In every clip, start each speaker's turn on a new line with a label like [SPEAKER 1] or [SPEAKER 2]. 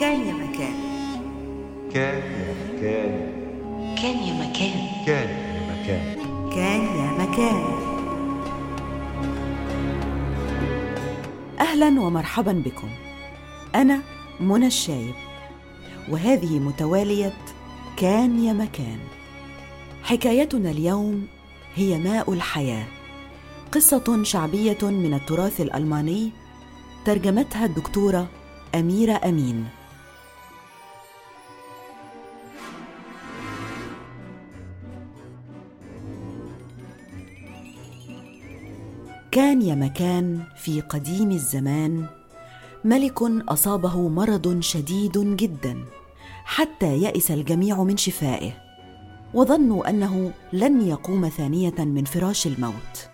[SPEAKER 1] كان يا مكان.
[SPEAKER 2] كان يا مكان.
[SPEAKER 3] كان يا مكان.
[SPEAKER 2] كان يا مكان.
[SPEAKER 1] كان يا مكان. أهلا ومرحبا بكم. أنا منى الشايب وهذه متوالية كان يا مكان. حكايتنا اليوم هي ماء الحياة قصة شعبية من التراث الألماني ترجمتها الدكتورة أميرة أمين. كان يا مكان في قديم الزمان. ملك أصابه مرض شديد جدا حتى يئس الجميع من شفائه وظنوا أنه لن يقوم ثانية من فراش الموت.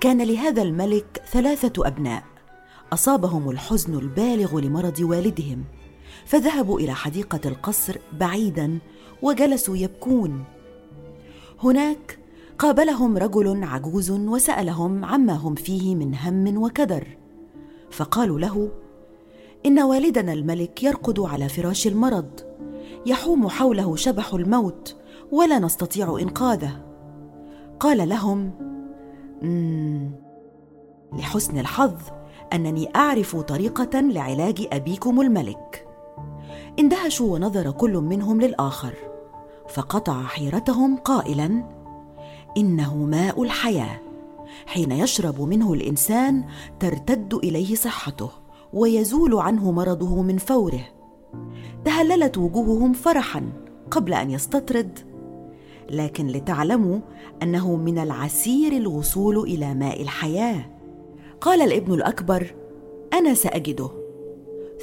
[SPEAKER 1] كان لهذا الملك ثلاثة أبناء أصابهم الحزن البالغ لمرض والدهم فذهبوا إلى حديقة القصر بعيدا وجلسوا يبكون. هناك قابلهم رجل عجوز وسألهم عما هم فيه من هم وكدر. فقالوا له إن والدنا الملك يرقد على فراش المرض يحوم حوله شبح الموت ولا نستطيع إنقاذه. قال لهم لحسن الحظ أنني أعرف طريقة لعلاج أبيكم الملك. اندهشوا ونظر كل منهم للآخر فقطع حيرتهم قائلا إنه ماء الحياة حين يشرب منه الإنسان ترتد إليه صحته ويزول عنه مرضه من فوره. تهللت وجوههم فرحا قبل أن يستطرد. لكن لتعلموا أنه من العسير الوصول إلى ماء الحياة. قال الابن الأكبر أنا سأجده.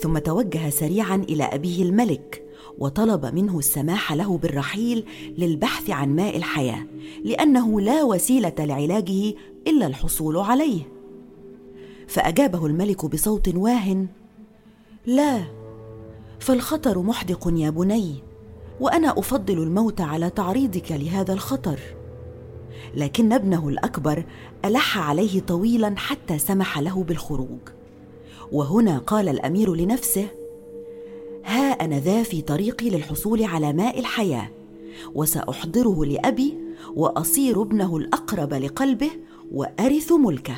[SPEAKER 1] ثم توجه سريعا إلى أبيه الملك وطلب منه السماح له بالرحيل للبحث عن ماء الحياة لأنه لا وسيلة لعلاجه إلا الحصول عليه. فأجابه الملك بصوت واه لا فالخطر محدق يا بني وأنا أفضل الموت على تعريضك لهذا الخطر. لكن ابنه الأكبر ألح عليه طويلا حتى سمح له بالخروج. وهنا قال الأمير لنفسه أنا ذا في طريقي للحصول على ماء الحياة وسأحضره لأبي وأصير ابنه الأقرب لقلبه وأرث ملكه.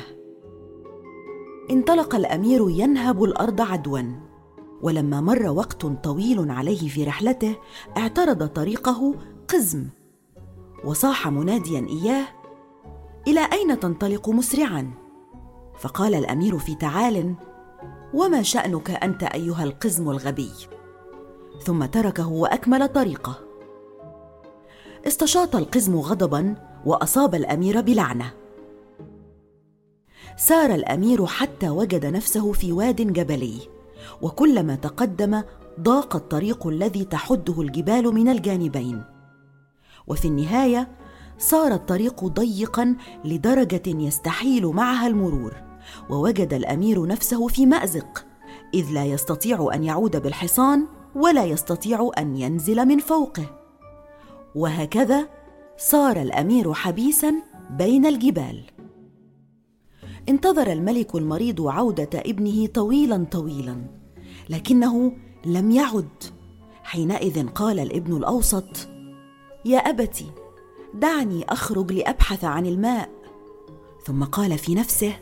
[SPEAKER 1] انطلق الأمير ينهب الأرض عدوا ولما مر وقت طويل عليه في رحلته اعترض طريقه قزم وصاح مناديا إياه إلى أين تنطلق مسرعا؟ فقال الأمير في تعال وما شأنك أنت أيها القزم الغبي؟ ثم تركه وأكمل طريقه. استشاط القزم غضبا وأصاب الأمير بلعنة. سار الأمير حتى وجد نفسه في واد جبلي وكلما تقدم ضاق الطريق الذي تحده الجبال من الجانبين. وفي النهاية صار الطريق ضيقا لدرجة يستحيل معها المرور ووجد الأمير نفسه في مأزق إذ لا يستطيع أن يعود بالحصان ولا يستطيع أن ينزل من فوقه. وهكذا صار الأمير حبيسا بين الجبال. انتظر الملك المريض عودة ابنه طويلا طويلا لكنه لم يعد. حينئذ قال الابن الأوسط يا ابت دعني أخرج لأبحث عن الماء. ثم قال في نفسه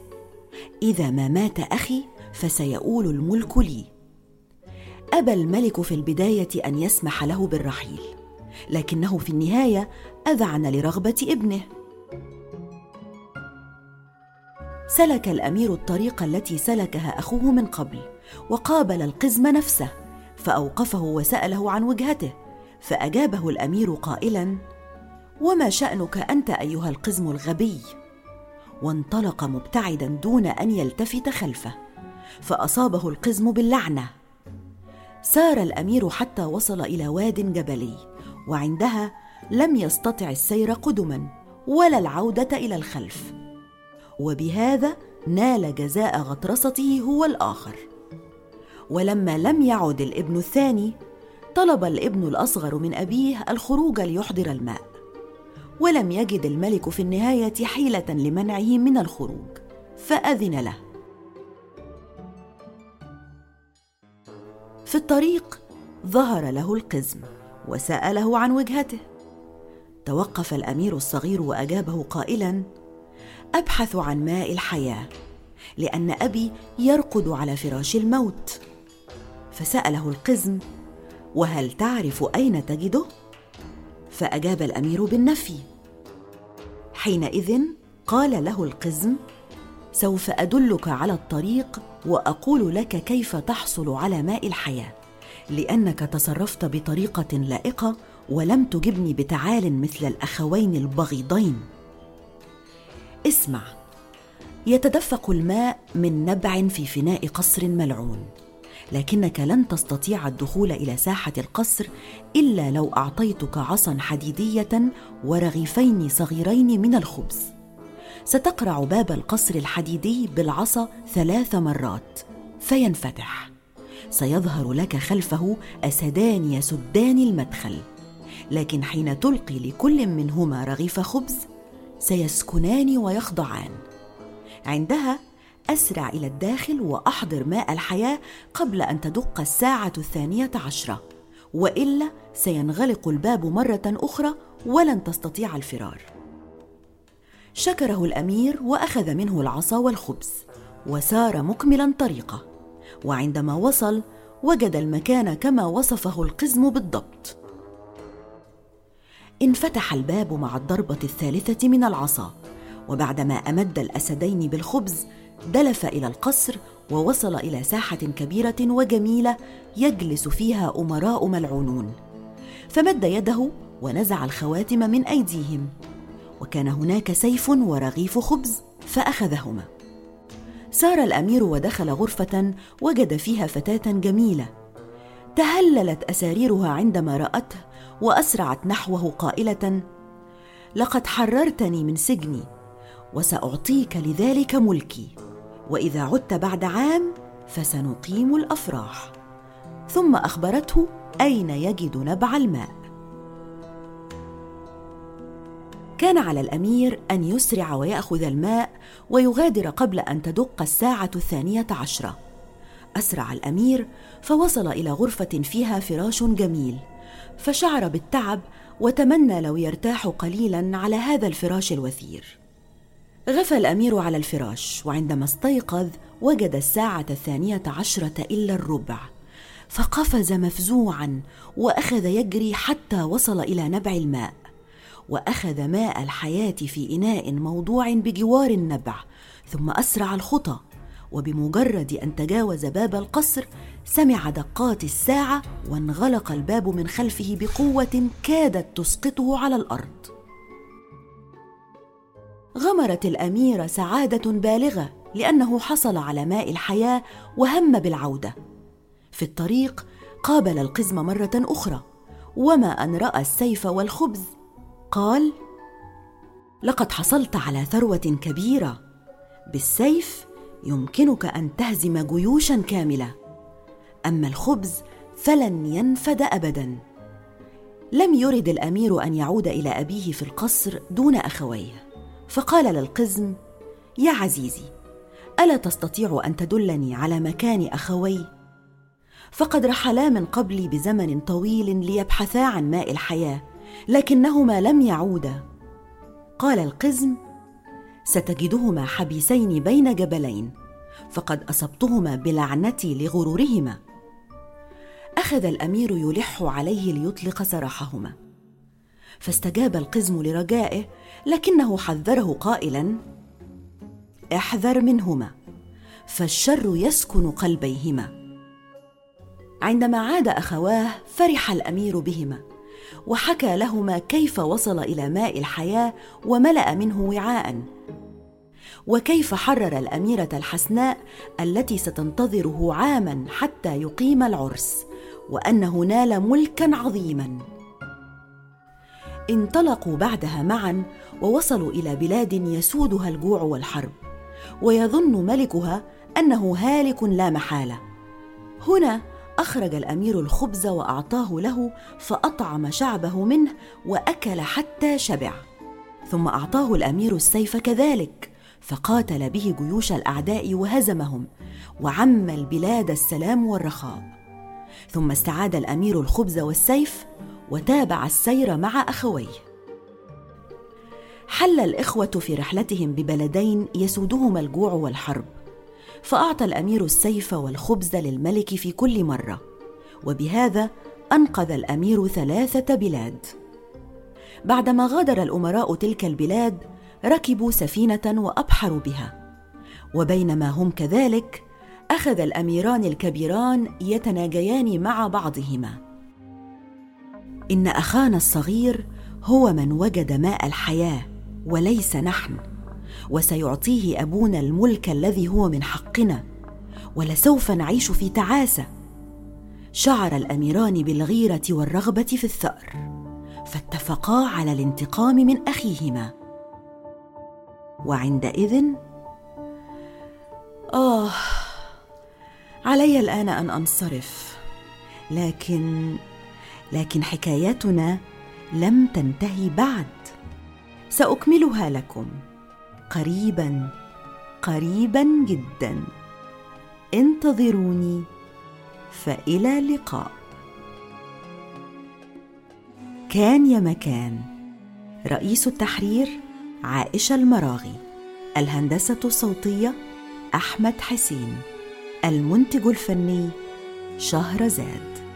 [SPEAKER 1] إذا ما مات أخي فسيؤول الملك لي. ابى الملك في البداية أن يسمح له بالرحيل لكنه في النهاية أذعن لرغبة ابنه. سلك الأمير الطريق التي سلكها أخوه من قبل وقابل القزم نفسه فأوقفه وسأله عن وجهته فأجابه الأمير قائلا وما شأنك أنت أيها القزم الغبي؟ وانطلق مبتعدا دون أن يلتفت خلفه فأصابه القزم باللعنة. سار الأمير حتى وصل إلى واد جبلي وعندها لم يستطع السير قدما ولا العودة إلى الخلف. وبهذا نال جزاء غطرسته هو الآخر. ولما لم يعد الابن الثاني طلب الابن الأصغر من أبيه الخروج ليحضر الماء. ولم يجد الملك في النهاية حيلة لمنعه من الخروج فأذن له. في الطريق ظهر له القزم وسأله عن وجهته. توقف الأمير الصغير وأجابه قائلا أبحث عن ماء الحياة لأن أبي يرقد على فراش الموت. فسأله القزم وهل تعرف أين تجده؟ فأجاب الأمير بالنفي. حينئذ قال له القزم سوف أدلك على الطريق وأقول لك كيف تحصل على ماء الحياة لأنك تصرفت بطريقة لائقة ولم تجبني بتعال مثل الأخوين البغيضين. اسمع. يتدفق الماء من نبع في فناء قصر ملعون لكنك لن تستطيع الدخول إلى ساحة القصر إلا لو أعطيتك عصا حديدية ورغيفين صغيرين من الخبز. ستقرع باب القصر الحديدي بالعصا ثلاث مرات. فينفتح. سيظهر لك خلفه أسدان يسدان المدخل. لكن حين تلقي لكل منهما رغيف خبز سيسكنان ويخضعان. عندها أسرع إلى الداخل وأحضر ماء الحياة قبل أن تدق الساعة الثانية عشرة. وإلا سينغلق الباب مرة أخرى ولن تستطيع الفرار. شكره الأمير وأخذ منه العصا والخبز وسار مكملا طريقه وعندما وصل وجد المكان كما وصفه القزم بالضبط. انفتح الباب مع الضربة الثالثة من العصا وبعدما أمد الأسدين بالخبز دلف إلى القصر ووصل إلى ساحة كبيرة وجميلة يجلس فيها أمراء ملعونون. فمد يده ونزع الخواتم من أيديهم. وكان هناك سيف ورغيف خبز فأخذهما. سار الأمير ودخل غرفة وجد فيها فتاة جميلة. تهللت أساريرها عندما رأته وأسرعت نحوه قائلة لقد حررتني من سجني وسأعطيك لذلك ملكي وإذا عدت بعد عام فسنقيم الأفراح. ثم أخبرته أين يجد نبع الماء. كان على الأمير أن يسرع ويأخذ الماء ويغادر قبل أن تدق الساعة الثانية عشرة. أسرع الأمير فوصل إلى غرفة فيها فراش جميل فشعر بالتعب وتمنى لو يرتاح قليلا على هذا الفراش الوثير. غفى الأمير على الفراش وعندما استيقظ وجد الساعة الثانية عشرة إلا الربع فقفز مفزوعا وأخذ يجري حتى وصل إلى نبع الماء. وأخذ ماء الحياة في إناء موضوع بجوار النبع ثم أسرع الخطى وبمجرد أن تجاوز باب القصر سمع دقات الساعة وانغلق الباب من خلفه بقوة كادت تسقطه على الأرض. غمرت الأمير سعادة بالغة لأنه حصل على ماء الحياة وهم بالعودة. في الطريق قابل القزم مرة أخرى وما أن رأى السيف والخبز قال لقد حصلت على ثروة كبيرة. بالسيف يمكنك أن تهزم جيوشا كاملة. أما الخبز فلن ينفد ابدا. لم يرد الأمير أن يعود إلى أبيه في القصر دون أخويه. فقال للقزم يا عزيزي ألا تستطيع أن تدلني على مكان أخوي؟ فقد رحلا من قبلي بزمن طويل ليبحثا عن ماء الحياة. لكنهما لم يعودا. قال القزم ستجدهما حبيسين بين جبلين فقد أصبتهما بلعنتي لغرورهما. أخذ الأمير يلح عليه ليطلق سراحهما. فاستجاب القزم لرجائه لكنه حذره قائلا احذر منهما فالشر يسكن قلبيهما. عندما عاد أخواه فرح الأمير بهما. وحكى لهما كيف وصل إلى ماء الحياة وملأ منه وعاء. وكيف حرر الأميرة الحسناء التي ستنتظره عاما حتى يقيم العرس وأنه نال ملكا عظيما. انطلقوا بعدها معا ووصلوا إلى بلاد يسودها الجوع والحرب ويظن ملكها أنه هالك لا محالة. هنا أخرج الأمير الخبز وأعطاه له فأطعم شعبه منه وأكل حتى شبع. ثم أعطاه الأمير السيف كذلك فقاتل به جيوش الأعداء وهزمهم وعم البلاد السلام والرخاء. ثم استعاد الأمير الخبز والسيف وتابع السير مع أخويه. حل الإخوة في رحلتهم ببلدين يسودهما الجوع والحرب. فأعطى الأمير السيف والخبز للملك في كل مرة وبهذا أنقذ الأمير ثلاثة بلاد. بعدما غادر الأمراء تلك البلاد ركبوا سفينة وأبحروا بها وبينما هم كذلك أخذ الأميران الكبيران يتناجيان مع بعضهما. إن أخانا الصغير هو من وجد ماء الحياة وليس نحن. وسيعطيه أبونا الملك الذي هو من حقنا ولسوف نعيش في تعاسة. شعر الأميران بالغيرة والرغبة في الثأر فاتفقا على الانتقام من أخيهما. وعندئذ آه علي الآن أن أنصرف. لكن لكن حكايتنا لم تنتهي بعد. سأكملها لكم. قريبا قريبا جدا. انتظروني فإلى اللقاء. كان يا مكان. رئيس التحرير عائشة المراغي. الهندسة الصوتية أحمد حسين. المنتج الفني شهرزاد.